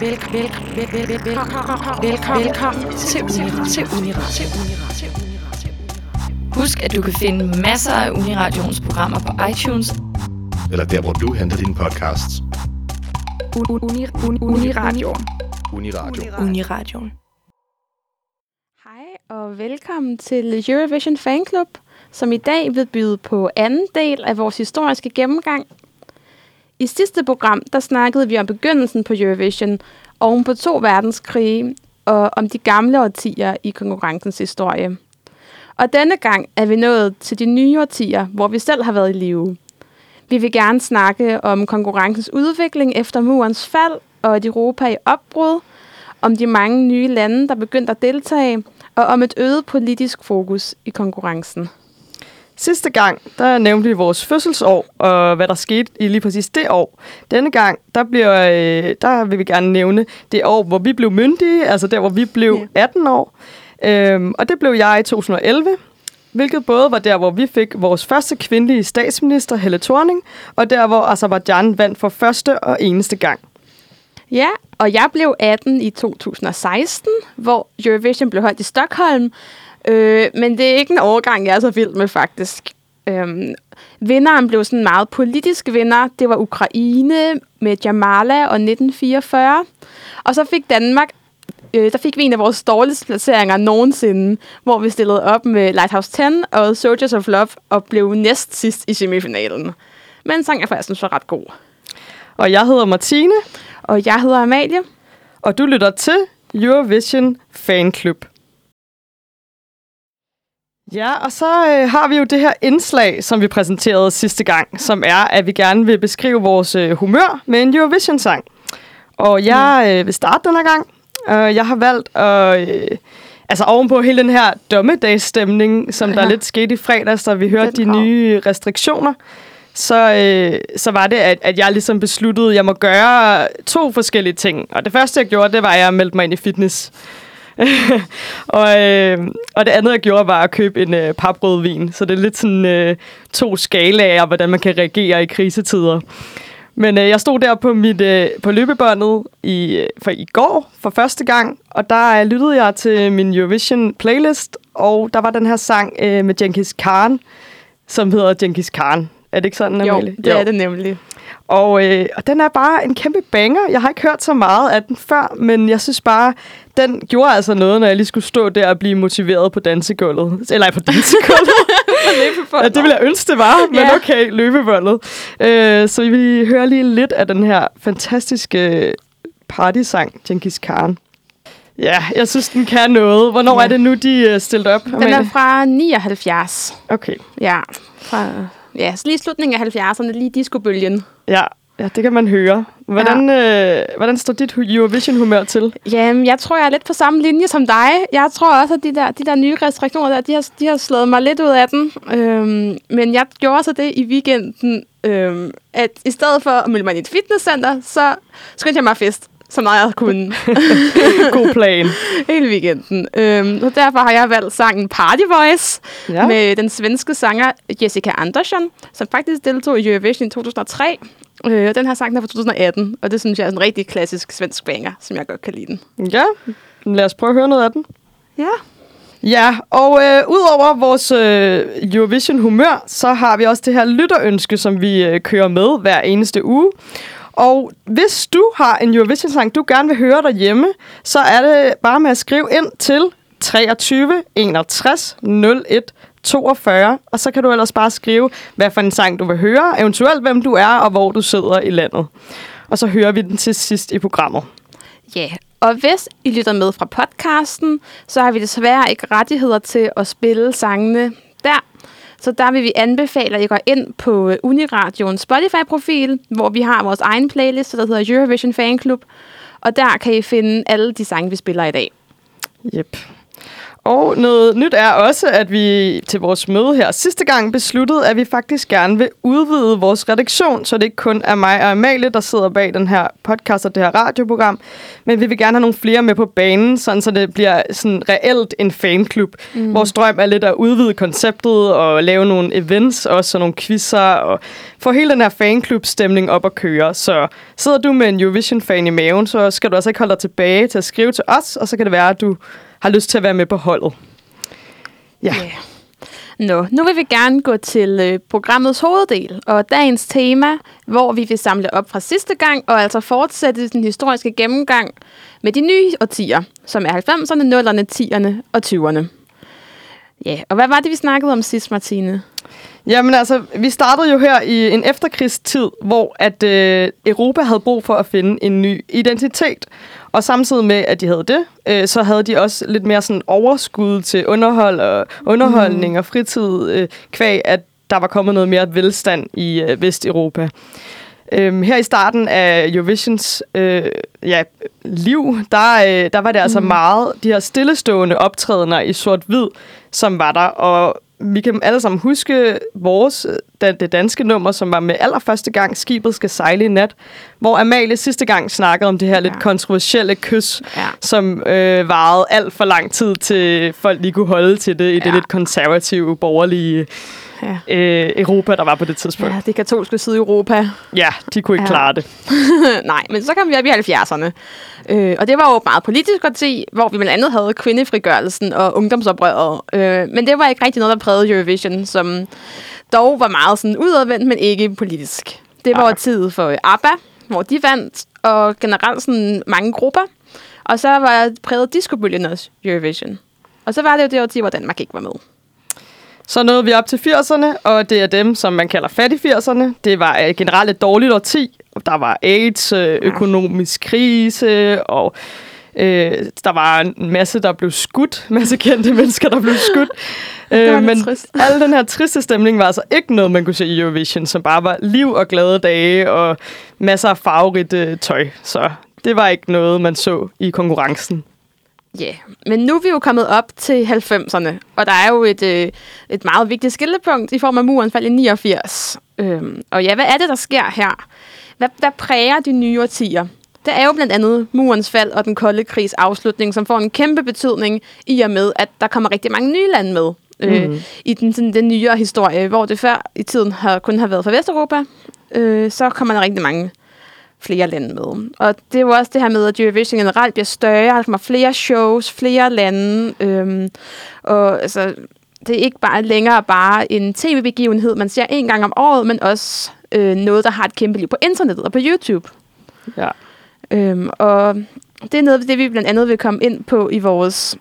velkommen til Uniradio. Husk, at du kan finde masser af Uniradions programmer på iTunes. Eller der, hvor du henter dine podcasts. Uniradio. Uniradio. Uniradion. Hej og velkommen til Eurovision Fan Club, som i dag vil byde på anden del af vores historiske gennemgang. I sidste program, der snakkede vi om begyndelsen på Eurovision, oven på to verdenskrige, og om de gamle årtier i konkurrencens historie. Og denne gang er vi nået til de nye årtier, hvor vi selv har været i live. Vi vil gerne snakke om konkurrencens udvikling efter murens fald og et Europa i opbrud, om de mange nye lande, der begyndte at deltage, og om et øget politisk fokus i konkurrencen. Sidste gang, der nævnte vi vores fødselsår, og hvad der skete i lige præcis det år. Denne gang, der, bliver, øh, der vil vi gerne nævne det år, hvor vi blev myndige, altså der, hvor vi blev 18 år. Øhm, og det blev jeg i 2011, hvilket både var der, hvor vi fik vores første kvindelige statsminister, Helle Thorning, og der, hvor Azerbaijan vandt for første og eneste gang. Ja, og jeg blev 18 i 2016, hvor Eurovision blev holdt i Stockholm. Øh, men det er ikke en overgang, jeg er så vild med, faktisk. Øhm, vinderen blev sådan meget politisk vinder. Det var Ukraine med Jamala og 1944. Og så fik Danmark øh, der fik vi en af vores dårligste placeringer nogensinde, hvor vi stillede op med Lighthouse 10 og Soldiers of Love og blev næst sidst i semifinalen. Men sang jeg faktisk synes var ret god. Og jeg hedder Martine, Og jeg hedder Amalie. og du lytter til Eurovision Fan Club. Ja, og så øh, har vi jo det her indslag, som vi præsenterede sidste gang, som er, at vi gerne vil beskrive vores øh, humør med en Eurovision-sang. Og jeg øh, vil starte den her gang. Og jeg har valgt at... Øh, altså ovenpå hele den her dommedagsstemning, som der Ja. lidt skete i fredags, da vi hørte Den de kom. nye restriktioner, så, øh, så var det, at, at jeg ligesom besluttede, at jeg må gøre to forskellige ting. Og det første, jeg gjorde, det var, at jeg meldte mig ind i fitness. og, øh, og det andet, jeg gjorde, var at købe en øh, paprødvin. Så det er lidt sådan øh, to skalaer, hvordan man kan reagere i krisetider. Men øh, jeg stod der på mit øh, på løbebåndet i, øh, for i går for første gang, og der øh, lyttede jeg til min Eurovision playlist, og der var den her sang øh, med Genghis Khan, som hedder Genghis Khan. Er det ikke sådan, Jo, Amalie? det er det nemlig. Og, øh, og den er bare en kæmpe banger. Jeg har ikke hørt så meget af den før, men jeg synes bare, den gjorde altså noget, når jeg lige skulle stå der og blive motiveret på dansegulvet. Eller på dansegulvet. ja, det ville jeg ønske, det var, men Ja. okay, løbebåndet. Øh, så vi vil høre lige lidt af den her fantastiske partysang, Genghis Khan. Ja, jeg synes, den kan noget. Hvornår Ja. er det nu, de er stillet op? Den er fra 79. Okay, Ja, fra ja, så lige slutningen af 70'erne, lige discobølgen. ja. Ja, det kan man høre. Hvordan, ja. øh, hvordan står dit Eurovision-humør til? Jamen, jeg tror, jeg er lidt på samme linje som dig. Jeg tror også, at de der, de der nye restriktioner der, de har, de har slået mig lidt ud af den. Øhm, men jeg gjorde så det i weekenden, øhm, at i stedet for at melde mig ind i et fitnesscenter, så skyndte jeg mig fest så meget jeg kunne God plan. hele weekenden. Øhm, så derfor har jeg valgt sangen Party Voice Ja. med den svenske sanger Jessica Andersson, som faktisk deltog i Eurovision i 2003. Øh, og den her sang er fra 2018, og det synes jeg er en rigtig klassisk svensk banger, som jeg godt kan lide den. Ja, lad os prøve at høre noget af den. Ja. Ja, og øh, udover vores øh, Eurovision-humør, så har vi også det her lytterønske, som vi øh, kører med hver eneste uge. Og hvis du har en Eurovision-sang, du gerne vil høre derhjemme, så er det bare med at skrive ind til 23 61 01 42, og så kan du ellers bare skrive, hvad for en sang du vil høre, eventuelt hvem du er og hvor du sidder i landet. Og så hører vi den til sidst i programmet. Ja, yeah. og hvis I lytter med fra podcasten, så har vi desværre ikke rettigheder til at spille sangene der. Så der vil vi anbefale, at I går ind på øh, Uniradions Spotify-profil, hvor vi har vores egen playlist, der hedder Eurovision Fan Club. Og der kan I finde alle de sange, vi spiller i dag. Yep. Og noget nyt er også, at vi til vores møde her sidste gang besluttede, at vi faktisk gerne vil udvide vores redaktion, så det ikke kun er mig og Amalie, der sidder bag den her podcast og det her radioprogram, men vi vil gerne have nogle flere med på banen, sådan så det bliver sådan reelt en fanklub. Mm. Vores drøm er lidt at udvide konceptet og lave nogle events, også og nogle quizzer, og få hele den her fanklub-stemning op at køre. Så sidder du med en Eurovision-fan i maven, så skal du altså ikke holde dig tilbage til at skrive til os, og så kan det være, at du har lyst til at være med på holdet. Ja. Yeah. Nå, nu vil vi gerne gå til øh, programmets hoveddel, og dagens tema, hvor vi vil samle op fra sidste gang, og altså fortsætte den historiske gennemgang med de nye årtier, som er 90'erne, 0'erne, 10'erne og 20'erne. Ja, og hvad var det, vi snakkede om sidst, Martine? Jamen altså, vi startede jo her i en efterkrigstid, hvor at øh, Europa havde brug for at finde en ny identitet. Og samtidig med, at de havde det, øh, så havde de også lidt mere sådan overskud til underhold og underholdning mm. og fritid, øh, kvæg at der var kommet noget mere velstand i øh, Vesteuropa. Øhm, her i starten af Eurovisions øh, ja, liv, der, øh, der var det altså meget de her stillestående optrædener i sort-hvid, som var der. Og vi kan alle sammen huske vores, det, det danske nummer, som var med allerførste gang, Skibet skal sejle i nat, hvor Amalie sidste gang snakkede om det her ja. lidt kontroversielle kys, Ja. som øh, varede alt for lang tid til folk lige kunne holde til det i ja. det lidt konservative, borgerlige Ja. øh, Europa, der var på det tidspunkt. Ja, det katolske syd Europa. Ja, de kunne ikke Ja. klare det. Nej, men så kom vi op i 70'erne. Øh, og det var jo et meget politisk årti, hvor vi blandt andet havde kvindefrigørelsen og ungdomsoprøret. Øh, men det var ikke rigtig noget, der prægede Eurovision, som dog var meget sådan udadvendt, men ikke politisk. Det var ja. tid for ABBA, hvor de vandt, og generelt sådan mange grupper. Og så var præget discobølgen også Eurovision. Og så var det jo det årti, hvor Danmark ikke var med. Så nåede vi op til 80'erne, og det er dem, som man kalder fattig 80'erne. Det var øh, generelt et dårligt årti. Der var AIDS, øh, økonomisk krise, og øh, der var en masse, der blev skudt. masse kendte mennesker, der blev skudt. Øh, men trist. al den her triste stemning var altså ikke noget, man kunne se i Eurovision, som bare var liv og glade dage og masser af farverigt øh, tøj. Så det var ikke noget, man så i konkurrencen. Ja, yeah. men nu er vi jo kommet op til 90'erne, og der er jo et, øh, et meget vigtigt skillepunkt i form af murens fald i 89. Øhm, og ja, hvad er det, der sker her? Hvad, hvad præger de nye årtier? Det er jo blandt andet murens fald og den kolde krigs afslutning, som får en kæmpe betydning i og med, at der kommer rigtig mange nye lande med. Øh, I den, sådan, den nyere historie, hvor det før i tiden har, kun har været fra Vesteuropa, øh, så kommer der rigtig mange flere lande med. Og det er jo også det her med, at Eurovision generelt bliver større, der kommer flere shows, flere lande, øhm, og altså, det er ikke bare længere bare en tv-begivenhed, man ser en gang om året, men også øh, noget, der har et kæmpe liv på internettet og på YouTube. Ja. Øhm, og det er noget af det, vi blandt andet vil komme ind på i vores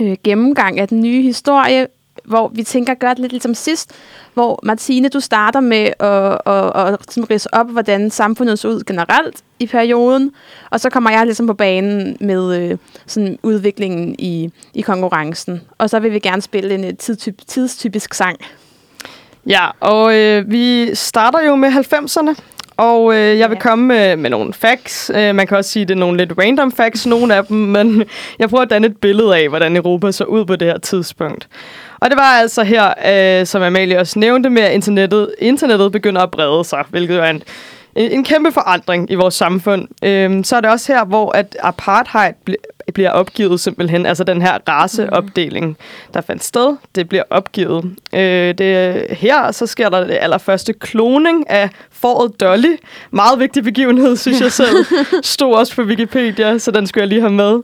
øh, gennemgang af den nye historie, hvor vi tænker at gøre det lidt ligesom sidst, hvor Martine, du starter med at, at, at, at rise op, hvordan samfundet så ud generelt i perioden, og så kommer jeg ligesom på banen med øh, sådan udviklingen i, i konkurrencen. Og så vil vi gerne spille en øh, tidtyp, tidstypisk sang. Ja, og øh, vi starter jo med 90'erne, og øh, jeg vil komme med, med nogle facts. Øh, man kan også sige, at det er nogle lidt random facts, nogle af dem, men jeg prøver at danne et billede af, hvordan Europa så ud på det her tidspunkt. Og det var altså her, øh, som Amalie også nævnte, med at internettet, internettet begynder at brede sig, hvilket er en, en, kæmpe forandring i vores samfund. Øh, så er det også her, hvor at apartheid bliver opgivet simpelthen, altså den her raceopdeling, der fandt sted, det bliver opgivet. Øh, det, her så sker der det allerførste kloning af foråret Dolly. Meget vigtig begivenhed, synes jeg selv. Stod også på Wikipedia, så den skulle jeg lige have med.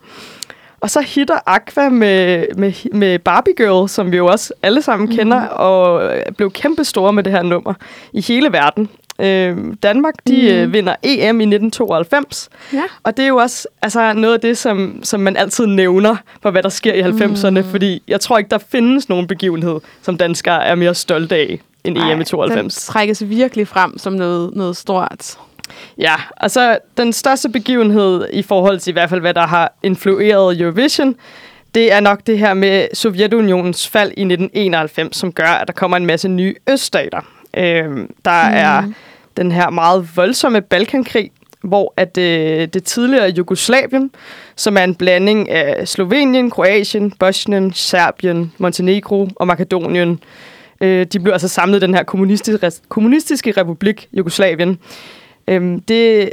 Og så hitter Aqua med, med, med Barbie Girl, som vi jo også alle sammen mm. kender, og øh, blev kæmpe store med det her nummer i hele verden. Øh, Danmark, de mm. øh, vinder EM i 1992, Ja. og det er jo også altså, noget af det, som, som man altid nævner for, hvad der sker i 90'erne, mm. fordi jeg tror ikke, der findes nogen begivenhed, som danskere er mere stolte af end EM i 92. Den trækkes virkelig frem som noget, noget stort. Ja, altså den største begivenhed i forhold til i hvert fald, hvad der har influeret Eurovision, det er nok det her med Sovjetunionens fald i 1991, som gør, at der kommer en masse nye øststater. Øhm, der mm. er den her meget voldsomme Balkankrig, hvor at øh, det tidligere Jugoslavien, som er en blanding af Slovenien, Kroatien, Bosnien, Serbien, Montenegro og Makedonien, øh, de blev altså samlet i den her kommunistiske, kommunistiske republik Jugoslavien. Øh, det,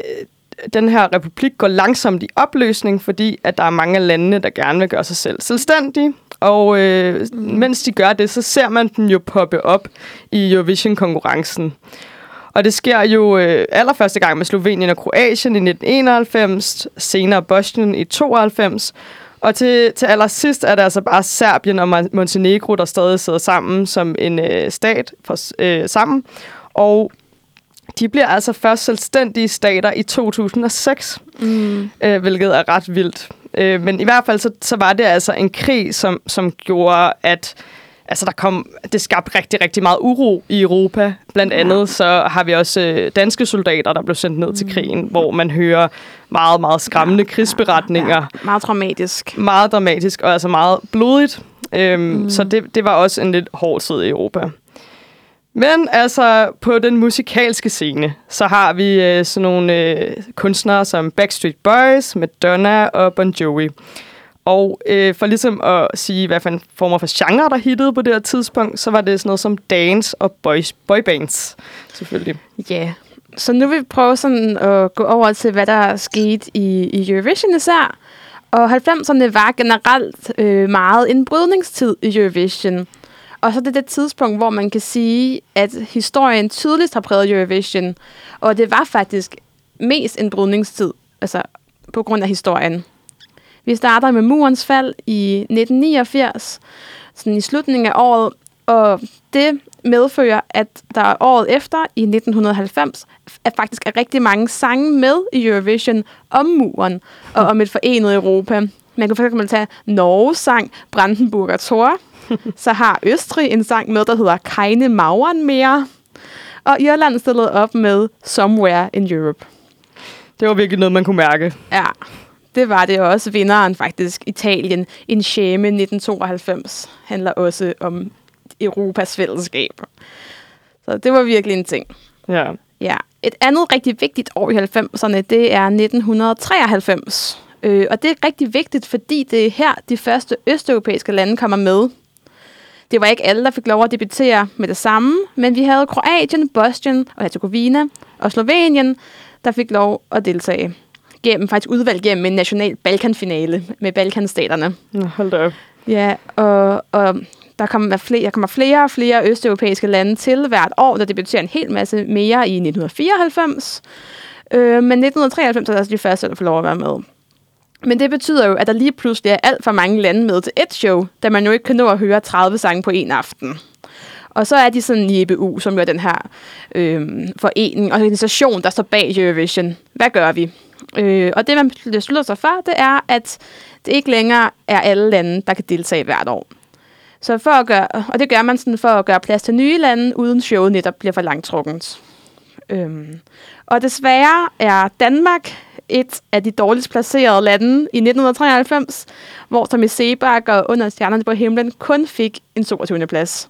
den her republik går langsomt i opløsning, fordi at der er mange af landene, der gerne vil gøre sig selv selvstændige. Og øh, mens de gør det, så ser man dem jo poppe op i Eurovision-konkurrencen. Og det sker jo øh, allerførste gang med Slovenien og Kroatien i 1991, senere Bosnien i 92, og til, til allersidst er det altså bare Serbien og Montenegro, der stadig sidder sammen som en øh, stat for, øh, sammen. Og de bliver altså først selvstændige stater i 2006, mm. øh, hvilket er ret vildt. Øh, men i hvert fald så, så var det altså en krig, som, som gjorde, at altså der kom, det skabte rigtig, rigtig meget uro i Europa. Blandt andet så har vi også øh, danske soldater, der blev sendt ned mm. til krigen, hvor man hører meget, meget skræmmende krigsberetninger. Ja, meget dramatisk. Meget dramatisk, og altså meget blodigt. Øhm, mm. Så det, det var også en lidt hård tid i Europa. Men altså, på den musikalske scene, så har vi øh, sådan nogle øh, kunstnere som Backstreet Boys, Madonna og Bon Jovi. Og øh, for ligesom at sige, hvad for en former for genre, der hittede på det her tidspunkt, så var det sådan noget som dance og boys, boybands, selvfølgelig. Ja, yeah. så nu vil vi prøve sådan at gå over til, hvad der er sket i, i Eurovision især. Og 90'erne var generelt øh, meget en brydningstid i Eurovision. Og så er det det tidspunkt, hvor man kan sige, at historien tydeligst har præget Eurovision. Og det var faktisk mest en brydningstid, altså på grund af historien. Vi starter med murens fald i 1989, sådan i slutningen af året, og det medfører, at der året efter, i 1990, er faktisk er rigtig mange sange med i Eurovision om muren og om et forenet Europa. Man kan for eksempel tage Norges sang Brandenburger Tor, så har Østrig en sang med, der hedder Keine Mauern mere. Og Irland stillede op med Somewhere in Europe. Det var virkelig noget, man kunne mærke. Ja, det var det også. Vinderen faktisk, Italien, Insieme 1992, handler også om Europas fællesskab. Så det var virkelig en ting. Ja. Ja. Et andet rigtig vigtigt år i 90'erne, det er 1993. Øh, og det er rigtig vigtigt, fordi det er her, de første østeuropæiske lande kommer med. Det var ikke alle, der fik lov at debutere med det samme, men vi havde Kroatien, Bosnien og Herzegovina og Slovenien, der fik lov at deltage. Gennem, faktisk udvalgt gennem en national Balkanfinale med Balkanstaterne. Hold da op. Ja, og, og der kommer flere, der kommer flere og flere østeuropæiske lande til hvert år, der debuterer en hel masse mere i 1994. Øh, men 1993 er altså de første, der får lov at være med. Men det betyder jo, at der lige pludselig er alt for mange lande med til et show, da man jo ikke kan nå at høre 30 sange på en aften. Og så er de sådan i EBU, som jo er den her øh, forening, organisation, der står bag Eurovision. Hvad gør vi? Øh, og det, man beslutter sig for, det er, at det ikke længere er alle lande, der kan deltage hvert år. Så for at gøre, og det gør man sådan for at gøre plads til nye lande, uden showet netop bliver for langtrukkent. Øhm, og desværre er Danmark et af de dårligst placerede lande i 1993, hvor Tommy Sebak og Under Stjernerne på himlen kun fik en 22. plads.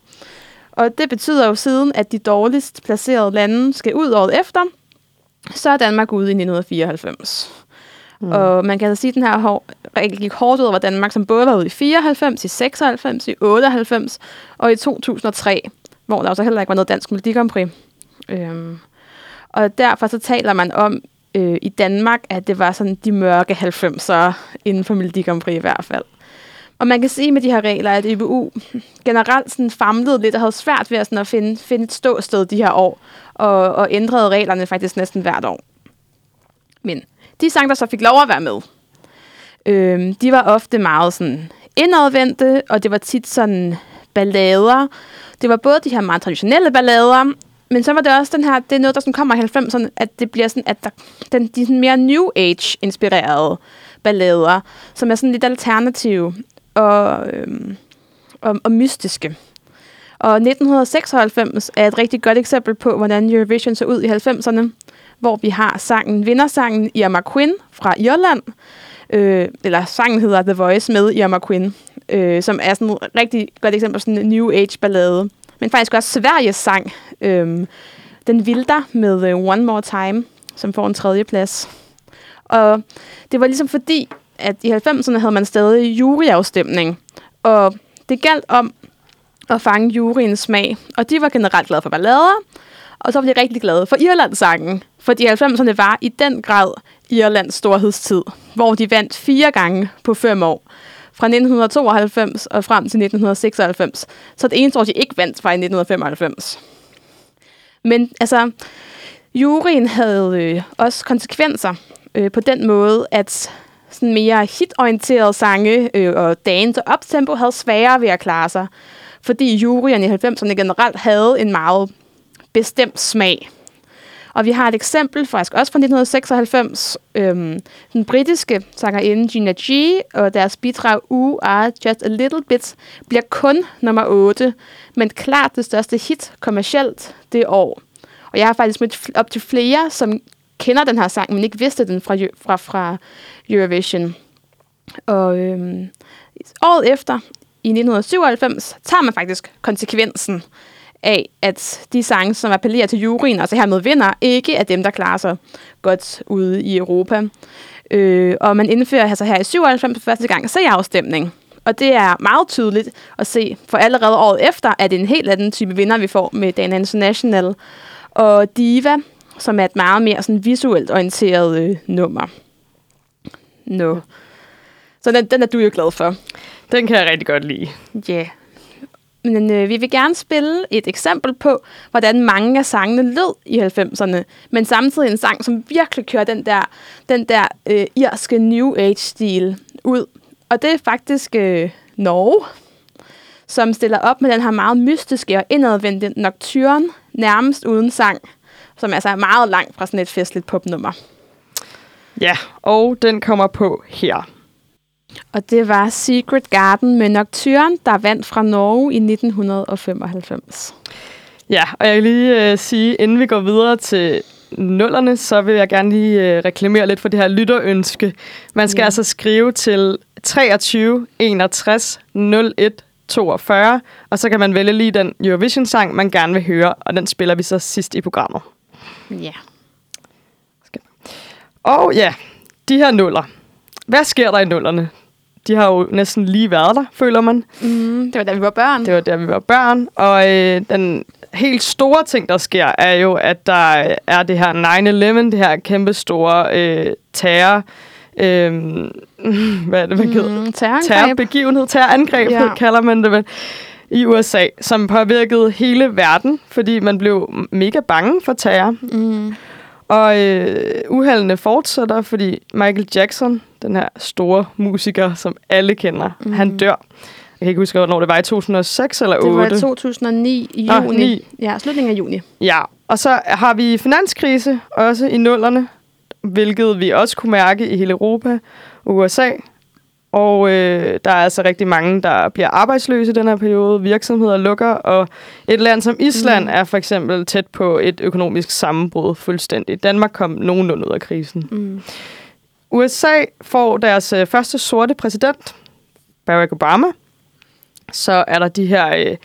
Og det betyder jo siden, at de dårligst placerede lande skal ud året efter, så er Danmark ude i 1994. Mm. Og man kan altså sige, at den her regel gik hårdt ud over Danmark, som både var ude i 94, i 96, i 98 og i 2003, hvor der også heller ikke var noget dansk Melodi Øhm, og derfor så taler man om øh, i Danmark, at det var sådan de mørke 90'ere inden for Melodi i hvert fald. Og man kan sige med de her regler, at EBU generelt sådan famlede lidt og havde svært ved at, sådan at finde, finde et ståsted de her år, og, og ændrede reglerne faktisk næsten hvert år. Men de sang, der så fik lov at være med, øh, de var ofte meget sådan indadvendte, og det var tit sådan ballader. Det var både de her meget traditionelle ballader, men så var det også den her, det er noget, der sådan kommer i 90'erne, at det bliver sådan, at der, den, de sådan mere New Age-inspirerede ballader, som er sådan lidt alternative og, øhm, og, og mystiske. Og 1996 er et rigtig godt eksempel på, hvordan Eurovision så ud i 90'erne, hvor vi har sangen, vindersangen Irma Quinn fra Irland, øh, eller sangen hedder The Voice med Irma Quinn, øh, som er sådan et rigtig godt eksempel på sådan en New Age-ballade. Men faktisk også Sveriges sang, øh, Den Vilder med øh, One More Time, som får en tredje plads. Og det var ligesom fordi, at i 90'erne havde man stadig juryafstemning, og det galt om at fange juryens smag, og de var generelt glade for ballader, og så var de rigtig glade for Irlandssangen, fordi 90'erne var i den grad Irlands storhedstid, hvor de vandt fire gange på fem år, fra 1992 og frem til 1996. Så det eneste år, de ikke vandt, var i 1995. Men altså, juryen havde øh, også konsekvenser øh, på den måde, at sådan mere hitorienterede sange øh, og dance og optempo havde sværere ved at klare sig, fordi juryen i 90'erne generelt havde en meget bestemt smag. Og vi har et eksempel faktisk også fra 1996. Øhm, den britiske sangerinde Gina G og deres bidrag U Are Just a Little Bit bliver kun nummer 8, men klart det største hit kommercielt det år. Og jeg har faktisk mødt op til flere, som kender den her sang, men ikke vidste den fra, fra, fra Eurovision. Og øhm, året efter, i 1997, tager man faktisk konsekvensen af, at de sange, som appellerer til juryen, altså hermed vinder, ikke er dem, der klarer sig godt ude i Europa. Øh, og man indfører altså her i 97 for første gang afstemning. Og det er meget tydeligt at se, for allerede året efter er det en helt anden type vinder, vi får med Dan International og Diva, som er et meget mere sådan visuelt orienteret øh, nummer. No. Så den, den er du jo glad for. Den kan jeg rigtig godt lide. Ja. Yeah. Men øh, vi vil gerne spille et eksempel på, hvordan mange af sangene lød i 90'erne, men samtidig en sang, som virkelig kører den der, den der øh, irske New Age-stil ud. Og det er faktisk øh, Norge, som stiller op med den her meget mystiske og indadvendte nocturne, nærmest uden sang, som altså er meget langt fra sådan et festligt popnummer. Ja, og den kommer på her. Og det var Secret Garden med Nocturne, der vandt fra Norge i 1995. Ja, og jeg vil lige øh, sige, inden vi går videre til nullerne, så vil jeg gerne lige øh, reklamere lidt for det her lytterønske. Man skal ja. altså skrive til 23 61 01 42, og så kan man vælge lige den Eurovision-sang, man gerne vil høre, og den spiller vi så sidst i programmet. Ja. Og ja, de her nuller. Hvad sker der i nullerne? De har jo næsten lige været der, føler man. Mm, det var da vi var børn. Det var da vi var børn. Og øh, den helt store ting, der sker, er jo, at der er det her 9-11, det her kæmpe store øh, terror... Øh, hvad er det, man kalder? Mm, terrorangreb. Terrorbegivenhed, terrorangreb, ja. kalder man det vel i USA, som påvirkede hele verden, fordi man blev mega bange for terror. Mm. Og øh, uheldene fortsætter, fordi Michael Jackson, den her store musiker, som alle kender, mm. han dør. Jeg kan ikke huske, hvornår det var i 2006 eller 8. Det var i 2009 i Nå, juni. 9. Ja, slutningen af juni. Ja, og så har vi finanskrise også i nullerne, hvilket vi også kunne mærke i hele Europa og USA. Og øh, der er altså rigtig mange, der bliver arbejdsløse i den her periode. Virksomheder lukker, og et land som Island mm. er for eksempel tæt på et økonomisk sammenbrud fuldstændig. Danmark kom nogenlunde ud af krisen. Mm. USA får deres øh, første sorte præsident, Barack Obama. Så er der de her... Øh,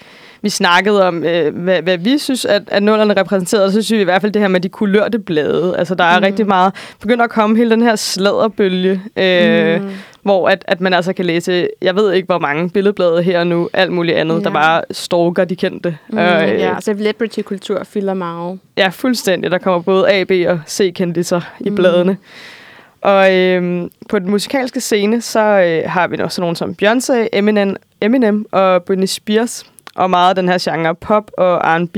vi snakkede om, øh, hvad, hvad vi synes, at, at nullerne repræsenterede, og så synes vi i hvert fald det her med de kulørte blade. Altså, der er mm. rigtig meget... Begynder at komme hele den her sladderbølge, øh, mm. hvor at, at man altså kan læse, jeg ved ikke, hvor mange billedblade her og nu, alt muligt andet, ja. der bare stalker de kendte. Mm, øh, ja, celebrity-kultur fylder meget. Ja, fuldstændig. Der kommer både A, B og C-kendiser i mm. bladene. Og øhm, på den musikalske scene, så øh, har vi også nogen som Beyoncé, Eminem, Eminem og Britney Spears, og meget af den her genre pop og R&B.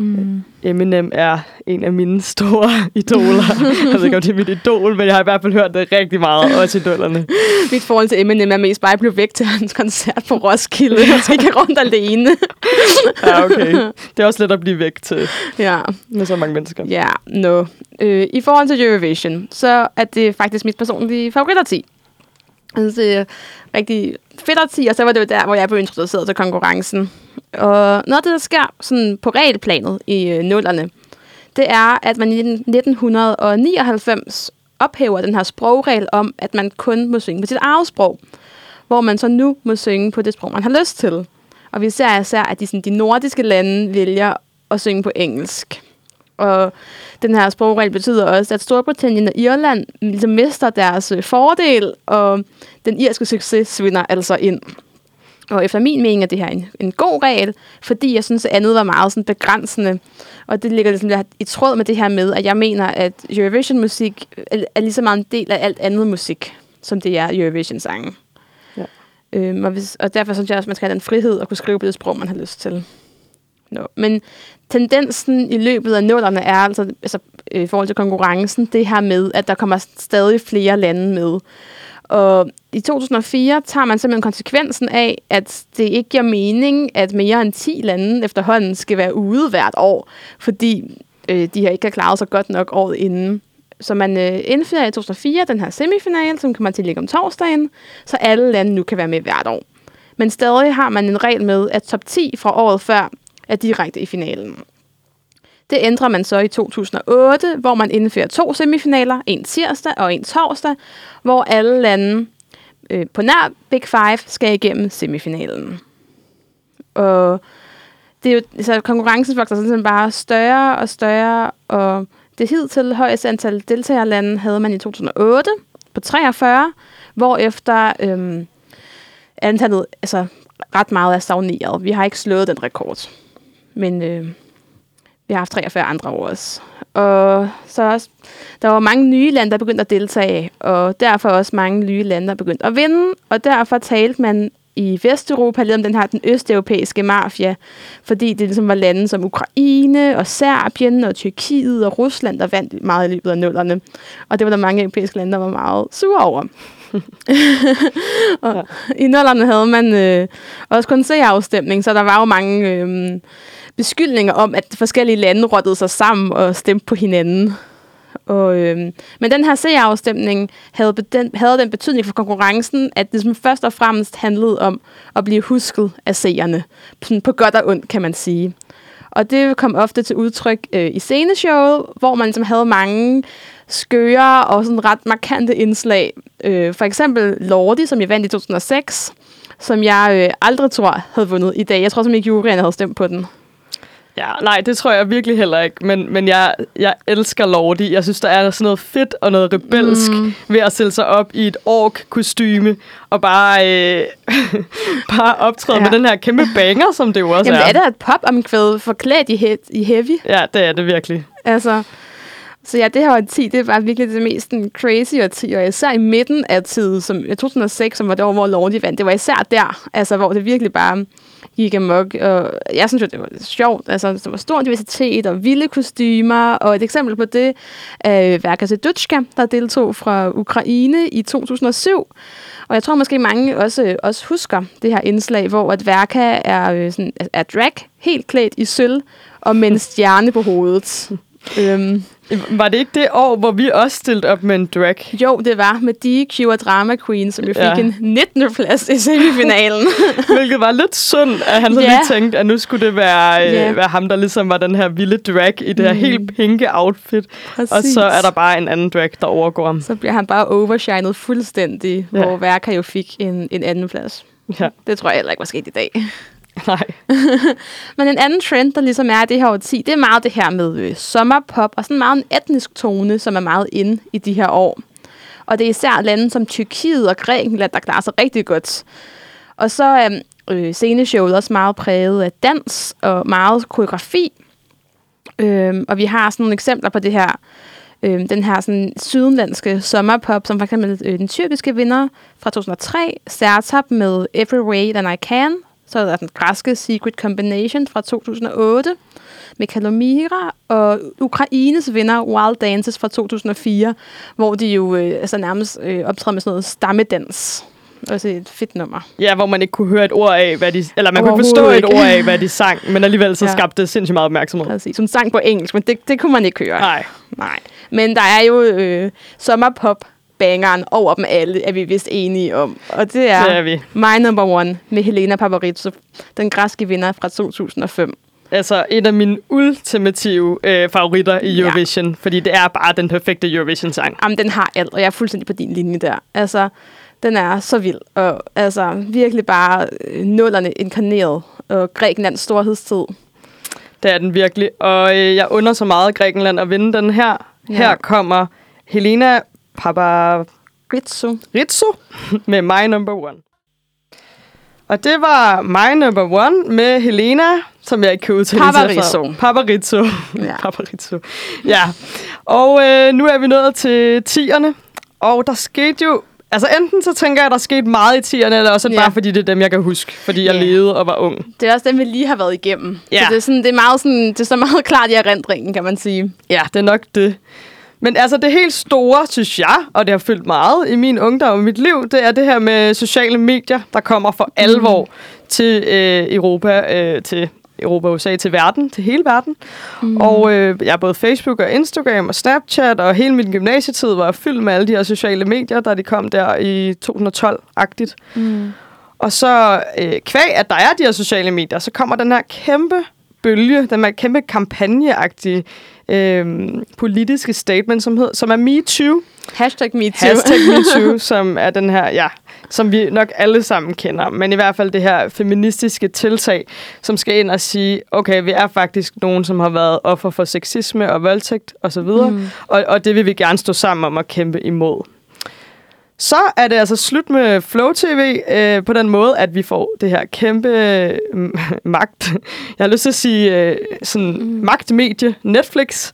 Mm. Eminem er en af mine store idoler. jeg ved ikke, om det er mit idol, men jeg har i hvert fald hørt det rigtig meget, også idolerne. Mit forhold til Eminem er mest bare at blive væk til hans koncert på Roskilde, og så ikke rundt alene. ja, okay. Det er også let at blive væk til ja. med så mange mennesker. Ja, no. Øh, I forhold til Eurovision, så er det faktisk mit personlige jeg synes, det er rigtig fedt at og så var det jo der, hvor jeg blev introduceret til konkurrencen. Og noget af det, der sker sådan på regelplanet i øh, nullerne, det er, at man i 1999 ophæver den her sprogregel om, at man kun må synge på sit eget sprog, hvor man så nu må synge på det sprog, man har lyst til. Og vi ser især, at de, sådan, de nordiske lande vælger at synge på engelsk. Og den her sprogregel betyder også, at Storbritannien og Irland ligesom mister deres øh, fordel, og den irske succes svinder altså ind. Og efter min mening er det her en, en god regel, fordi jeg synes, at andet var meget sådan begrænsende. Og det ligger ligesom i tråd med det her med, at jeg mener, at Eurovision-musik er, er lige så meget en del af alt andet musik, som det er Eurovision-sangen. Ja. Øhm, og, hvis, og derfor synes jeg også, at man skal have den frihed at kunne skrive på det sprog, man har lyst til. No. Men tendensen i løbet af nullerne er altså, altså øh, i forhold til konkurrencen, det her med, at der kommer stadig flere lande med. Og i 2004 tager man simpelthen konsekvensen af, at det ikke giver mening, at mere end 10 lande efterhånden skal være ude hvert år, fordi øh, de her ikke har klaret sig godt nok året inden. Så man øh, indfører i 2004 den her semifinal, som kommer til at ligge om torsdagen, så alle lande nu kan være med hvert år. Men stadig har man en regel med, at top 10 fra året før er direkte i finalen. Det ændrer man så i 2008, hvor man indfører to semifinaler, en tirsdag og en torsdag, hvor alle lande øh, på nær Big Five skal igennem semifinalen. Og det er jo, så konkurrencen vokser sådan bare større og større, og det hidtil højeste antal deltagerlande havde man i 2008 på 43, hvorefter øhm, antallet altså, ret meget er stagneret. Vi har ikke slået den rekord, men øh, vi har haft 43 andre år også. Og så også, der var mange nye lande, der begyndte at deltage, og derfor også mange nye lande, der begyndte at vinde. Og derfor talte man i Vesteuropa lidt om den her den østeuropæiske mafia, fordi det ligesom var lande som Ukraine og Serbien og Tyrkiet og Rusland, der vandt meget i løbet af nullerne. Og det var der mange europæiske lande, der var meget sure over. og I nullerne havde man øh, også kun afstemning, så der var jo mange øh, beskyldninger om, at forskellige lande rottede sig sammen og stemte på hinanden. Og, øhm, men den her seerafstemning havde, den, havde den betydning for konkurrencen, at det som først og fremmest handlede om at blive husket af seerne. På godt og ondt, kan man sige. Og det kom ofte til udtryk øh, i sceneshowet, hvor man som havde mange skøre og sådan ret markante indslag. Øh, for eksempel Lordi, som jeg vandt i 2006, som jeg øh, aldrig tror havde vundet i dag. Jeg tror som ikke, juryen havde stemt på den. Ja, nej, det tror jeg virkelig heller ikke. Men, men jeg, jeg elsker Lordi. Jeg synes, der er sådan noget fedt og noget rebelsk mm. ved at sætte sig op i et ork-kostyme og bare, øh, bare optræde ja. med den her kæmpe banger, som det jo også Jamen, er. er det et pop-omkvæd forklædt i, he- i heavy? Ja, det er det virkelig. Altså, så ja, det her årti, det var virkelig det mest den crazy årti, og især i midten af tiden, som 2006, som var det år, hvor Lordi vandt, det var især der, altså, hvor det virkelig bare gik amok. Og jeg synes jo, det var sjovt. Altså, der var stor diversitet og vilde kostymer. Og et eksempel på det er Verka Sedutska, der deltog fra Ukraine i 2007. Og jeg tror måske mange også, også husker det her indslag, hvor at Verka er, øh, sådan, er drag, helt klædt i sølv, og med en stjerne på hovedet. øhm, var det ikke det år, hvor vi også stillede op med en drag? Jo, det var med DQ og Drama Queen, som jo fik ja. en 19. plads i semifinalen. Hvilket var lidt synd, at han så ja. lige tænkte, at nu skulle det være, øh, ja. være ham, der ligesom var den her vilde drag i det her mm. helt pinke outfit. Præcis. Og så er der bare en anden drag, der overgår ham. Så bliver han bare overshined fuldstændig, ja. hvor Værker jo fik en, en anden plads. Ja. Det tror jeg heller ikke var sket i dag. Nej. Men en anden trend, der ligesom er det her årti, det er meget det her med øh, sommerpop og sådan meget en etnisk tone, som er meget inde i de her år. Og det er især lande som Tyrkiet og Grækenland, der klarer sig rigtig godt. Og så er øh, sceneshowet også meget præget af dans og meget koreografi. Øh, og vi har sådan nogle eksempler på det her, øh, den her sådan sydenlandske sommerpop, som for eksempel øh, den tyrkiske vinder fra 2003, Sertab med Every Way That I Can, så er der den græske Secret Combination fra 2008 med Kalomira, og Ukraines vinder Wild Dances fra 2004, hvor de jo øh, altså nærmest øh, optræder med sådan noget stammedans. Også et fedt nummer. Ja, hvor man ikke kunne høre et ord af, hvad de... Eller man kunne forstå et ord af, hvad de sang, men alligevel så ja. skabte det sindssygt meget opmærksomhed. Præcis. Hun sang på engelsk, men det, det kunne man ikke høre. Nej. Nej. Men der er jo øh, sommerpop bangeren over dem alle, er vi vist enige om. Og det er, det er vi. My Number One med Helena Paparizou, den græske vinder fra 2005. Altså en af mine ultimative øh, favoritter i Eurovision, ja. fordi det er bare den perfekte Eurovision-sang. Jamen, den har alt, og jeg er fuldstændig på din linje der. Altså, den er så vild, og altså virkelig bare øh, nullerne inkarneret, og Grækenlands storhedstid. Det er den virkelig. Og øh, jeg under så meget Grækenland at vinde den her. Ja. Her kommer Helena Ritsu. Paparizzo med My Number One. Og det var My Number One med Helena, som jeg ikke kan udtale Paparizzo. efter. Paparizzo. Ja. Paparizzo. Ja. Og øh, nu er vi nået til tierne. Og der skete jo... Altså enten så tænker jeg, at der skete meget i tierne, eller også Ja. bare fordi, det er dem, jeg kan huske. Fordi jeg Ja. levede og var ung. Det er også dem, vi lige har været igennem. Ja. Så det er, sådan, det, er meget sådan, det er så meget klart i erindringen, kan man sige. Ja, det er nok det. Men altså det helt store, synes jeg, og det har fyldt meget i min ungdom og mit liv, det er det her med sociale medier, der kommer for alvor til øh, Europa, øh, til Europa, USA, til verden, til hele verden. Mm. Og øh, jeg ja, både Facebook og Instagram og Snapchat, og hele min gymnasietid var fyldt med alle de her sociale medier, da de kom der i 2012-agtigt. Mm. Og så øh, kvæg, at der er de her sociale medier, så kommer den her kæmpe bølge, den her kæmpe kampagneagtige øh, politiske statement, som, hed, som er MeToo. Hashtag MeToo. Hashtag MeToo, som er den her, ja, som vi nok alle sammen kender. Men i hvert fald det her feministiske tiltag, som skal ind og sige, okay, vi er faktisk nogen, som har været offer for sexisme og voldtægt osv., mm. og, og det vil vi gerne stå sammen om at kæmpe imod. Så er det altså slut med Flow TV øh, på den måde, at vi får det her kæmpe øh, magt. Jeg har lyst til at sige øh, sådan mm. magtmedie, Netflix,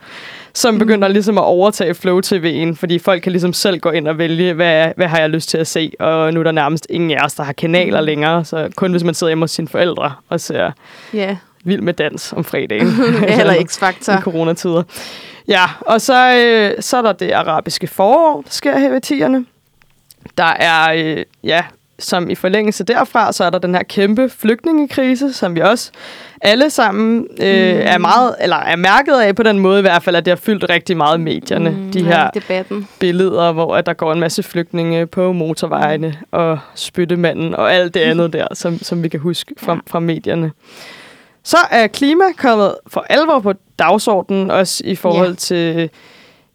som begynder ligesom at overtage Flow TV'en, fordi folk kan ligesom selv gå ind og vælge, hvad, hvad har jeg lyst til at se, og nu er der nærmest ingen af os, der har kanaler længere, så kun hvis man sidder hjemme hos sine forældre og ser Ja, Vild med Dans om fredagen. eller i X-Factor. coronatider. Ja, og så, øh, så er der det arabiske forår, der sker her ved tierne. Der er, øh, ja, som i forlængelse derfra, så er der den her kæmpe flygtningekrise, som vi også alle sammen øh, mm. er meget, eller er mærket af på den måde i hvert fald, at det har fyldt rigtig meget i medierne. Mm, de her debatten. billeder, hvor at der går en masse flygtninge på motorvejene og spyttemanden og alt det andet der, som, som vi kan huske fra, Ja. fra medierne. Så er klima kommet for alvor på dagsordenen, også i forhold Ja. til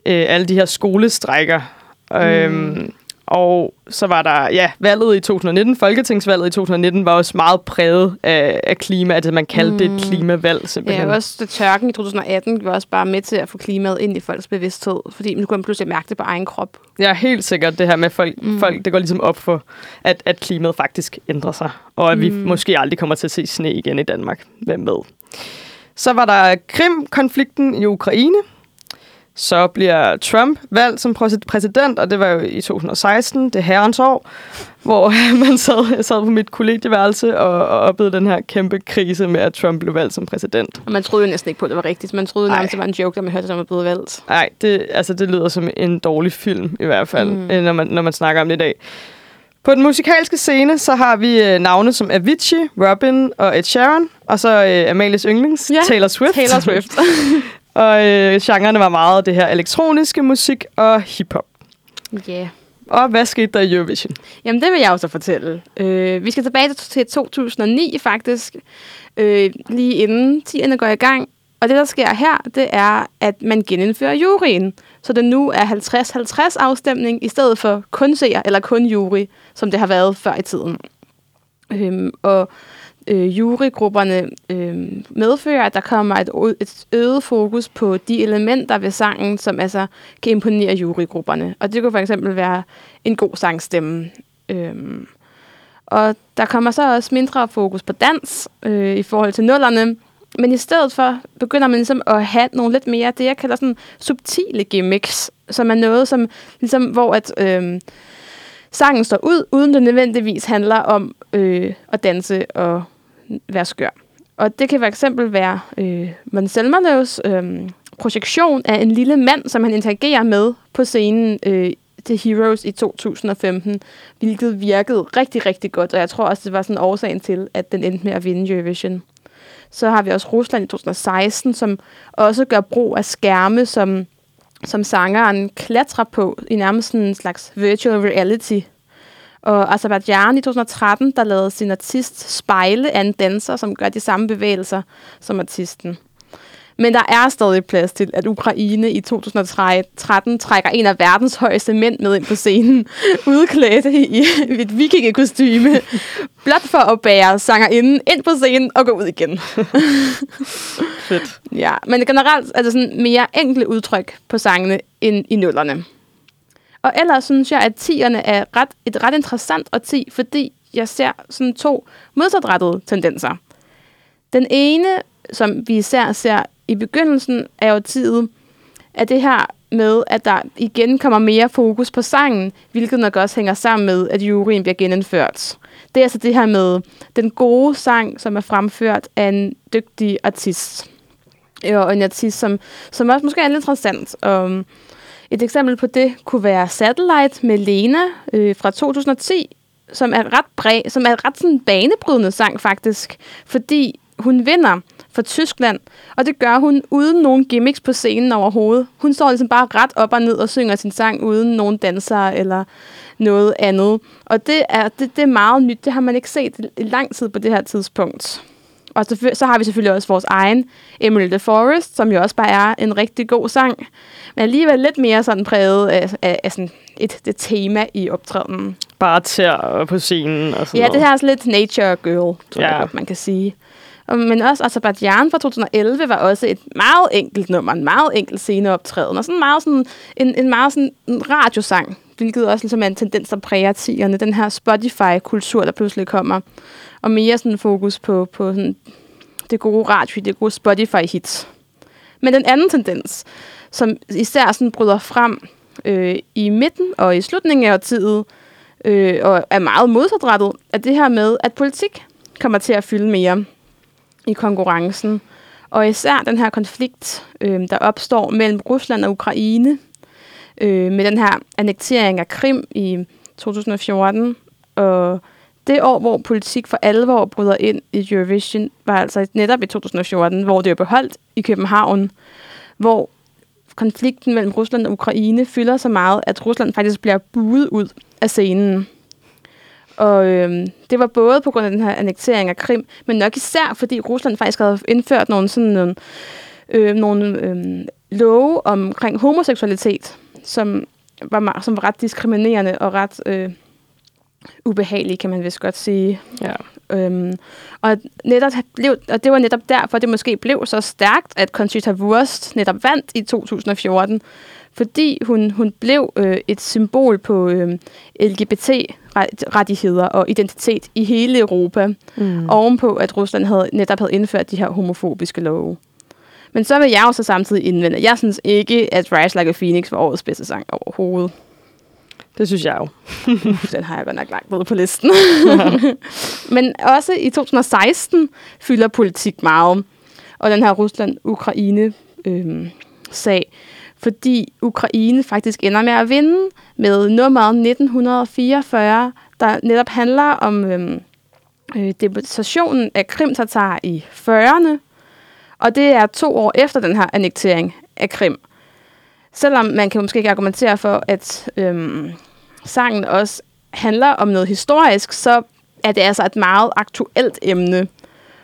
øh, alle de her skolestrækker. Mm. Øhm, og så var der, ja, valget i 2019, folketingsvalget i 2019, var også meget præget af, af klima, at man kaldte mm. det et klimavalg simpelthen. Ja, også det tørken i 2018 var også bare med til at få klimaet ind i folks bevidsthed, fordi nu kunne man pludselig mærke det på egen krop. Ja, helt sikkert det her med folk, mm. folk det går ligesom op for, at, at klimaet faktisk ændrer sig, og at mm. vi måske aldrig kommer til at se sne igen i Danmark. Hvem ved? Så var der Krim-konflikten i Ukraine. Så bliver Trump valgt som præs- præsident, og det var jo i 2016, det herrens år, hvor man sad, jeg sad på mit kollegieværelse og, og oplevede den her kæmpe krise med, at Trump blev valgt som præsident. Og man troede jo næsten ikke på, at det var rigtigt. Man troede nærmest, det var en joke, da man hørte, at han var blevet valgt. Nej, det, altså, det lyder som en dårlig film i hvert fald, mm. når, man, når man snakker om det i dag. På den musikalske scene, så har vi øh, navne som Avicii, Robin og Ed Sheeran, og så øh, Amalies yndlings, Ja, Taylor Swift. Taylor Swift. og øh, genrerne var meget det her elektroniske musik og hiphop. Ja. yeah. Og hvad skete der i Eurovision? Jamen, det vil jeg også fortælle. Øh, vi skal tilbage til 2009, faktisk. Øh, lige inden 10'erne går i gang. Og det, der sker her, det er, at man genindfører juryen. Så det nu er 50-50 afstemning, i stedet for kun seer eller kun jury, som det har været før i tiden. Øhm, og øh, jurygrupperne øh, medfører, at der kommer et, et øget fokus på de elementer ved sangen, som altså kan imponere jurygrupperne. Og det kunne for eksempel være en god sangstemme. Øh, og der kommer så også mindre fokus på dans øh, i forhold til nullerne. Men i stedet for begynder man ligesom at have nogle lidt mere, det jeg kalder sådan subtile gimmicks, som er noget, som ligesom, hvor at, øh, sangen står ud, uden det nødvendigvis handler om øh, at danse og være skør. Og det kan fx være øh, Monselmanovs øh, projektion af en lille mand, som han interagerer med på scenen øh, til Heroes i 2015, hvilket virkede rigtig, rigtig godt, og jeg tror også, det var sådan årsagen til, at den endte med at vinde Eurovision. Så har vi også Rusland i 2016, som også gør brug af skærme, som, som sangeren klatrer på i nærmest sådan en slags virtual reality. Og Azerbaijan i 2013, der lavede sin artist spejle af en danser, som gør de samme bevægelser som artisten. Men der er stadig plads til, at Ukraine i 2013 trækker en af verdens højeste mænd med ind på scenen, udklædt i et vikingekostyme, blot for at bære sangerinden ind på scenen og gå ud igen. Fedt. Ja, men generelt er det sådan mere enkle udtryk på sangene end i nullerne. Og ellers synes jeg, at tierne er ret, et ret interessant årti, fordi jeg ser sådan to modsatrettede tendenser. Den ene, som vi især ser i begyndelsen af årtiet, er det her med, at der igen kommer mere fokus på sangen, hvilket nok også hænger sammen med, at juryen bliver genindført. Det er altså det her med den gode sang, som er fremført af en dygtig artist. Øh, og en artist, som, som også måske er lidt interessant. Og, et eksempel på det kunne være Satellite med Lena øh, fra 2010, som er ret bred, som er ret sådan banebrydende sang faktisk, fordi hun vinder for Tyskland, og det gør hun uden nogen gimmicks på scenen overhovedet. Hun står ligesom bare ret op og ned og synger sin sang uden nogen dansere eller noget andet. Og det er, det, det er meget nyt. Det har man ikke set i lang tid på det her tidspunkt. Og så, så har vi selvfølgelig også vores egen Emily the Forest, som jo også bare er en rigtig god sang. Men alligevel lidt mere sådan præget af, af, af sådan et, et tema i optrædenen. Bare til på scenen og sådan Ja, noget. det her er sådan lidt nature girl, tror Ja. jeg godt, man kan sige. Men også Azerbaijan fra 2011 var også et meget enkelt nummer, en meget enkel sceneoptræden, og sådan meget sådan, en, en meget sådan en radiosang, hvilket også ligesom er en tendens, der præger tierne, den her Spotify-kultur, der pludselig kommer, og mere sådan fokus på, på sådan det gode radio, det gode Spotify-hits. Men den anden tendens, som især sådan bryder frem øh, i midten og i slutningen af årtiet, øh, og er meget modsatrettet, er det her med, at politik kommer til at fylde mere i konkurrencen. Og især den her konflikt, øh, der opstår mellem Rusland og Ukraine, øh, med den her annektering af Krim i 2014. Og det år, hvor politik for alvor bryder ind i Eurovision, var altså netop i 2014, hvor det er beholdt i København, hvor konflikten mellem Rusland og Ukraine fylder så meget, at Rusland faktisk bliver buet ud af scenen. Og øhm, det var både på grund af den her annektering af Krim, men nok især fordi Rusland faktisk havde indført nogle sådan øhm, nogle, øh, nogle øh, love omkring homoseksualitet, som var, som var ret diskriminerende og ret øh, ubehagelige, kan man vist godt sige. Ja. Øhm, og, netop blev, og det var netop derfor, det måske blev så stærkt, at Conchita Wurst netop vandt i 2014, fordi hun, hun blev øh, et symbol på øh, LGBT-rettigheder og identitet i hele Europa, mm. ovenpå at Rusland havde, netop havde indført de her homofobiske love. Men så vil jeg jo så samtidig indvende, at jeg synes ikke, at Rise Like a Phoenix var årets bedste sang overhovedet. Det synes jeg jo. Den har jeg godt nok lagt ned på listen. Men også i 2016 fylder politik meget. Og den her Rusland-Ukraine-sag. fordi Ukraine faktisk ender med at vinde med nummeret 1944, der netop handler om øhm, øh, deportationen af Krim-Tatar i 40'erne. Og det er to år efter den her annektering af Krim. Selvom man kan måske ikke argumentere for, at øhm, sangen også handler om noget historisk, så er det altså et meget aktuelt emne.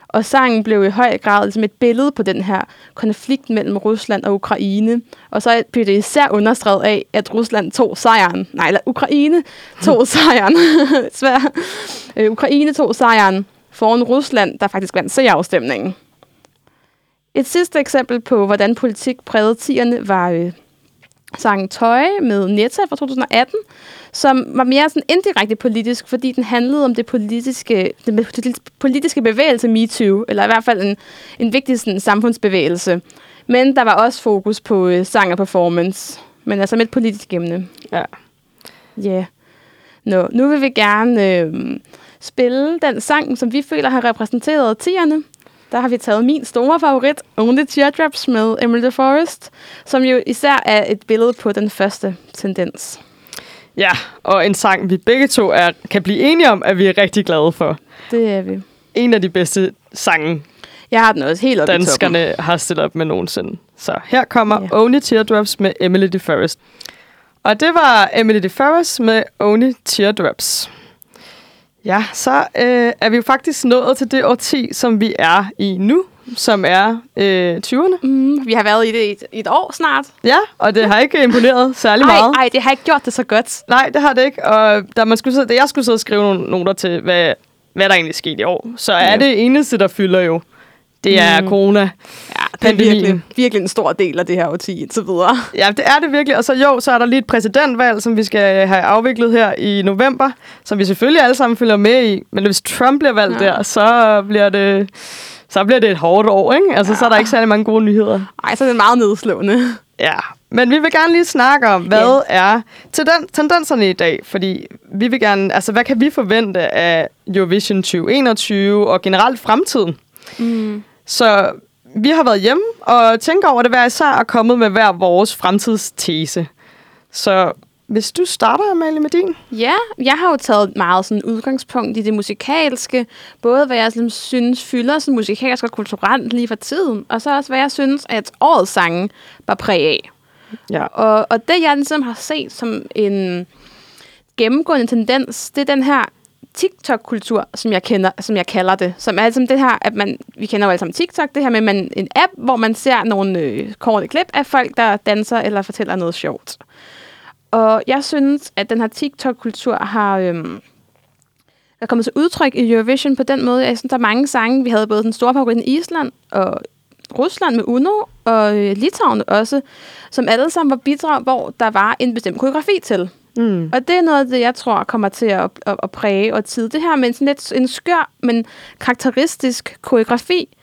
Og sangen blev i høj grad ligesom et billede på den her konflikt mellem Rusland og Ukraine. Og så blev det især understreget af, at Rusland tog sejren. Nej, eller Ukraine tog sejren. Svær. Øh, Ukraine tog sejren foran Rusland, der faktisk vandt seerafstemningen. Et sidste eksempel på, hvordan politik prægede tierne, var øh, sangen Tøj med Netta fra 2018, som var mere sådan indirekte politisk, fordi den handlede om det politiske, den politiske bevægelse MeToo, eller i hvert fald en, en vigtig sådan, samfundsbevægelse. Men der var også fokus på øh, sang og performance, men altså med et politisk emne. Ja. Ja. Yeah. Nå, nu vil vi gerne øh, spille den sang, som vi føler har repræsenteret tierne. Der har vi taget min store favorit, Only Teardrops med Emily the Forest, som jo især er et billede på den første tendens. Ja, og en sang, vi begge to er, kan blive enige om, at vi er rigtig glade for. Det er vi. En af de bedste sange, Jeg har den også helt oppe i toppen. danskerne har stillet op med nogensinde. Så her kommer yeah. Only Teardrops med Emily the Forest. Og det var Emily the Forest med Only Teardrops. Ja, så øh, er vi jo faktisk nået til det årti, som vi er i nu, som er øh, 20'erne. Mm, vi har været i det i et, et år snart. Ja, og det har ikke imponeret særlig Ej, meget. ej, det har ikke gjort det så godt. Nej, det har det ikke. Og da, man skulle da jeg skulle sidde og skrive nogle noter til, hvad, hvad der egentlig skete i år, så er Ja. det eneste, der fylder jo, det er Mm. corona. Det er virkelig, virkelig en stor del af det her årti indtil videre. Ja, det er det virkelig. Og så jo, så er der lige et præsidentvalg, som vi skal have afviklet her i november, som vi selvfølgelig alle sammen følger med i. Men hvis Trump bliver valgt Ja. der, så bliver det... Så bliver det et hårdt år, ikke? Altså, ja. så er der ikke særlig mange gode nyheder. Ej, så er det meget nedslående. Ja, men vi vil gerne lige snakke om, hvad er tenden- tendenserne i dag? Fordi vi vil gerne, altså hvad kan vi forvente af Eurovision 2021 og generelt fremtiden? Mm. Så vi har været hjemme og tænker over det hver især og kommet med hver vores fremtidstese. Så hvis du starter, Amalie, med din. Ja, jeg har jo taget meget sådan udgangspunkt i det musikalske. Både hvad jeg sådan, synes fylder sådan musikalsk og kulturelt lige for tiden, og så også hvad jeg synes, at årets sange var præg af. Ja. Og, og det, jeg ligesom har set som en gennemgående tendens, det er den her TikTok-kultur, som jeg kender, som jeg kalder det. Som er altså det her, at man, vi kender jo alle sammen TikTok, det her med man, en app, hvor man ser nogle øh, korte klip af folk, der danser eller fortæller noget sjovt. Og jeg synes, at den her TikTok-kultur har... Øhm, er kommet til udtryk i Eurovision på den måde. Jeg synes, der er mange sange. Vi havde både den store favorit i Island og Rusland med Uno, og øh, Litauen også, som alle sammen var bidrag, hvor der var en bestemt koreografi til. Mm. Og det er noget af det, jeg tror kommer til at, at, at præge og tid. Det her med en sådan lidt en skør, men karakteristisk koreografi,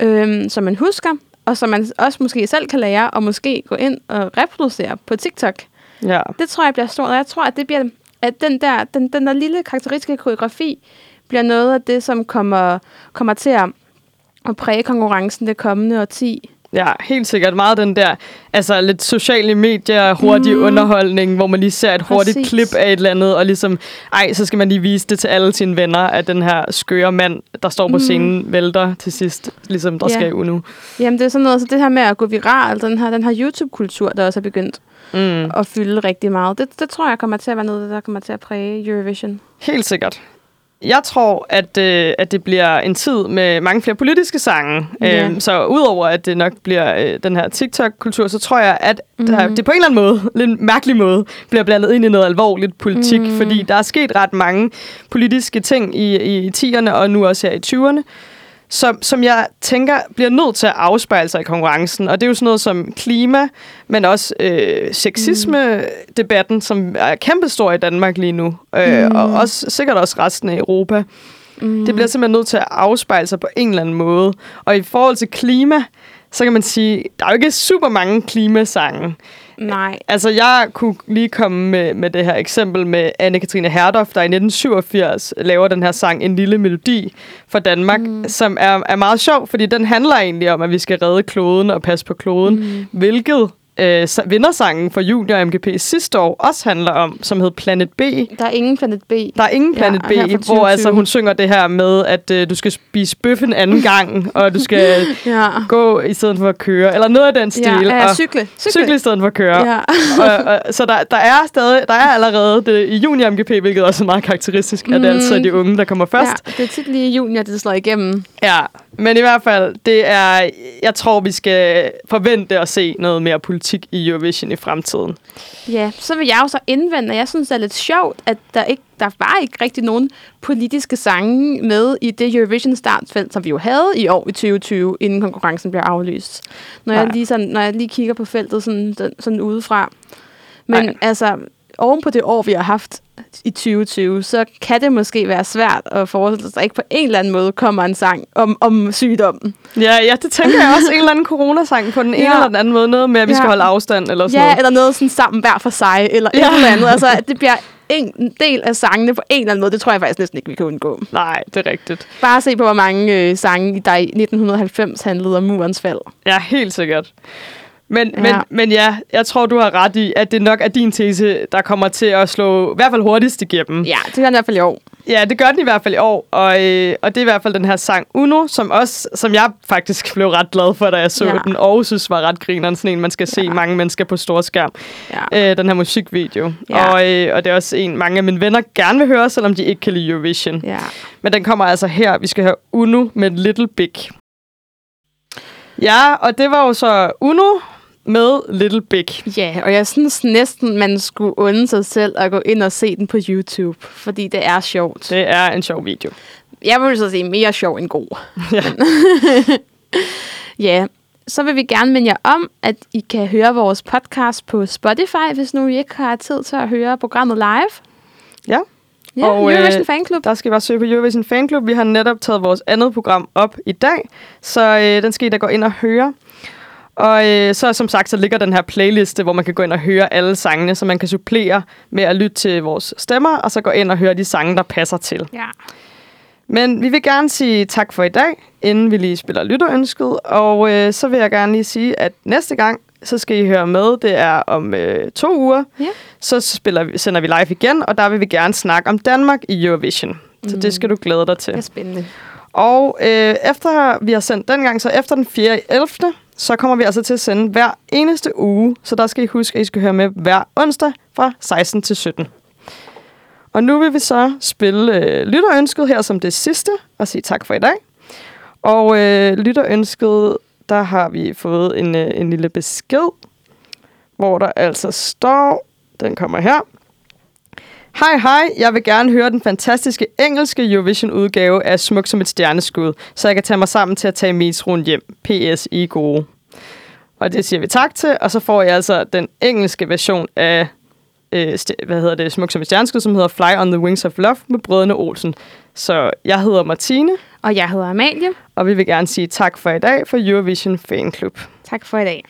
øhm, som man husker, og som man også måske selv kan lære, og måske gå ind og reproducere på TikTok. Ja. Det tror jeg bliver stort, og jeg tror, at det bliver, at den der, den, den der lille karakteristiske koreografi bliver noget af det, som kommer, kommer til at, at præge konkurrencen det kommende årti. Ja, helt sikkert. Meget den der, altså lidt sociale medier, hurtig Mm. mm. underholdning, hvor man lige ser et hurtigt Præcis. klip af et eller andet, og ligesom, ej, så skal man lige vise det til alle sine venner, at den her skøre mand, der står på Mm. scenen, vælter til sidst, ligesom der Ja. skal Uno. Jamen, det er sådan noget, så det her med at gå viral, den her, den her YouTube-kultur, der også er begyndt Mm. at fylde rigtig meget, det, det tror jeg kommer til at være noget, der kommer til at præge Eurovision. Helt sikkert. Jeg tror, at, øh, at det bliver en tid med mange flere politiske sange. Ja. Øhm, så udover at det nok bliver øh, den her TikTok-kultur, så tror jeg, at mm. der, Mhm. det på en eller anden måde, lidt mærkelig måde, bliver blandet ind i noget alvorligt politik. Mm. Fordi der er sket ret mange politiske ting i, i 10'erne og nu også her i 20'erne, som, som jeg tænker bliver nødt til at afspejle sig i konkurrencen. Og det er jo sådan noget som klima, men også øh, sexisme-debatten, som er kæmpestor i Danmark lige nu. Øh, Mm. Og også, sikkert også resten af Europa. Mm. Det bliver simpelthen nødt til at afspejle sig på en eller anden måde. Og i forhold til klima, så kan man sige, der er jo ikke super mange klimasange. Nej. Altså, jeg kunne lige komme med, med det her eksempel med Anne-Katrine Herdoff, der i 1987 laver den her sang En lille melodi for Danmark, mm. som er, er meget sjov, fordi den handler egentlig om, at vi skal redde kloden og passe på kloden, mm. hvilket øh, sa- vindersangen for Junior MGP sidste år også handler om, som hed Planet B. Der er ingen Planet B. Der er ingen Planet Ja, B, hvor altså 2020. hun synger det her med, at øh, du skal spise bøffen anden gang, og du skal Ja. gå i stedet for at køre, eller noget af den stil. Ja, ja, og cykle. Cykle. cykle i stedet for at køre. Ja. og, og, så der, der er stadig, der er allerede det i juni MGP, hvilket også er meget karakteristisk, at det Mm. altid er de unge, der kommer først. Ja, det er tit lige junior, det slår igennem. Ja, men i hvert fald, det er, jeg tror, vi skal forvente at se noget mere politik i Eurovision i fremtiden. Ja, så vil jeg jo så indvende, at jeg synes, det er lidt sjovt, at der ikke der var ikke rigtig nogen politiske sange med i det Eurovision startfelt, som vi jo havde i år i 2020, inden konkurrencen blev aflyst. Når, jeg Nej. lige, sådan, når jeg lige kigger på feltet sådan, sådan- sådan udefra. Men Nej. altså, oven på det år, vi har haft i 2020, så kan det måske være svært at forestille sig, at ikke på en eller anden måde kommer en sang om, om sygdommen. Ja, ja, det tænker jeg også. En eller anden coronasang på den ene Ja. eller den anden måde. Noget med, at vi Ja. skal holde afstand eller sådan Ja, noget. eller noget sådan sammen hver for sig, eller Ja. et eller andet. Altså, at det bliver en del af sangene på en eller anden måde. Det tror jeg faktisk næsten ikke, vi kan undgå. Nej, det er rigtigt. Bare se på, hvor mange øh, sange, der i 1990 handlede om murens fald. Ja, helt sikkert. Men ja. Men, men ja, jeg tror, du har ret i, at det nok er din tese, der kommer til at slå i hvert fald hurtigst igennem. Ja, det gør den i hvert fald i år. Ja, det gør den i hvert fald i år, og, øh, og det er i hvert fald den her sang Uno, som også, som jeg faktisk blev ret glad for, da jeg så. Ja. den, og synes var ret grineren, sådan en, man skal se Ja. mange mennesker på stor skærm, Ja. øh, den her musikvideo. Ja. Og, øh, og det er også en, mange af mine venner gerne vil høre, selvom de ikke kan lide Eurovision. ja. Men den kommer altså her, vi skal høre Uno med Little Big. Ja, og det var jo så Uno med Little Big. Ja, og jeg synes næsten, man skulle unde sig selv at gå ind og se den på YouTube, fordi det er sjovt. Det er en sjov video. Jeg vil så sige mere sjov end god. Ja. Ja, så vil vi gerne minde jer om, at I kan høre vores podcast på Spotify, hvis nu I ikke har tid til at høre programmet live. Ja. Ja, Og, øh, Eurovision Fanclub. Der skal I bare søge på Eurovision Fanclub. Vi har netop taget vores andet program op i dag, så øh, den skal I da gå ind og høre. Og øh, så som sagt, så ligger den her playliste, hvor man kan gå ind og høre alle sangene, så man kan supplere med at lytte til vores stemmer, og så gå ind og høre de sange, der passer til. Ja. Men vi vil gerne sige tak for i dag, inden vi lige spiller lytterønsket. Og øh, så vil jeg gerne lige sige, at næste gang, så skal I høre med. Det er om øh, to uger. Ja. Så spiller vi, sender vi live igen, og der vil vi gerne snakke om Danmark i Eurovision. Så det skal du glæde dig til. Det er spændende. Og øh, efter vi har sendt den gang, så efter den 4. 11., så kommer vi altså til at sende hver eneste uge. Så der skal I huske, at I skal høre med hver onsdag fra 16 til 17. Og nu vil vi så spille øh, lytterønsket her som det sidste, og sige tak for i dag. Og øh, lytterønsket, der har vi fået en, øh, en lille besked, hvor der altså står, den kommer her. Hej hej, jeg vil gerne høre den fantastiske engelske Eurovision-udgave af Smuk som et stjerneskud, så jeg kan tage mig sammen til at tage metroen hjem. PS, I gode. Og det siger vi tak til, og så får jeg altså den engelske version af øh, hvad hedder det, Smuk som et stjerneskud, som hedder Fly on the Wings of Love med brødrene Olsen. Så jeg hedder Martine, Og jeg hedder Amalie. og vi vil gerne sige tak for i dag for Eurovision Fan Club. Tak for i dag.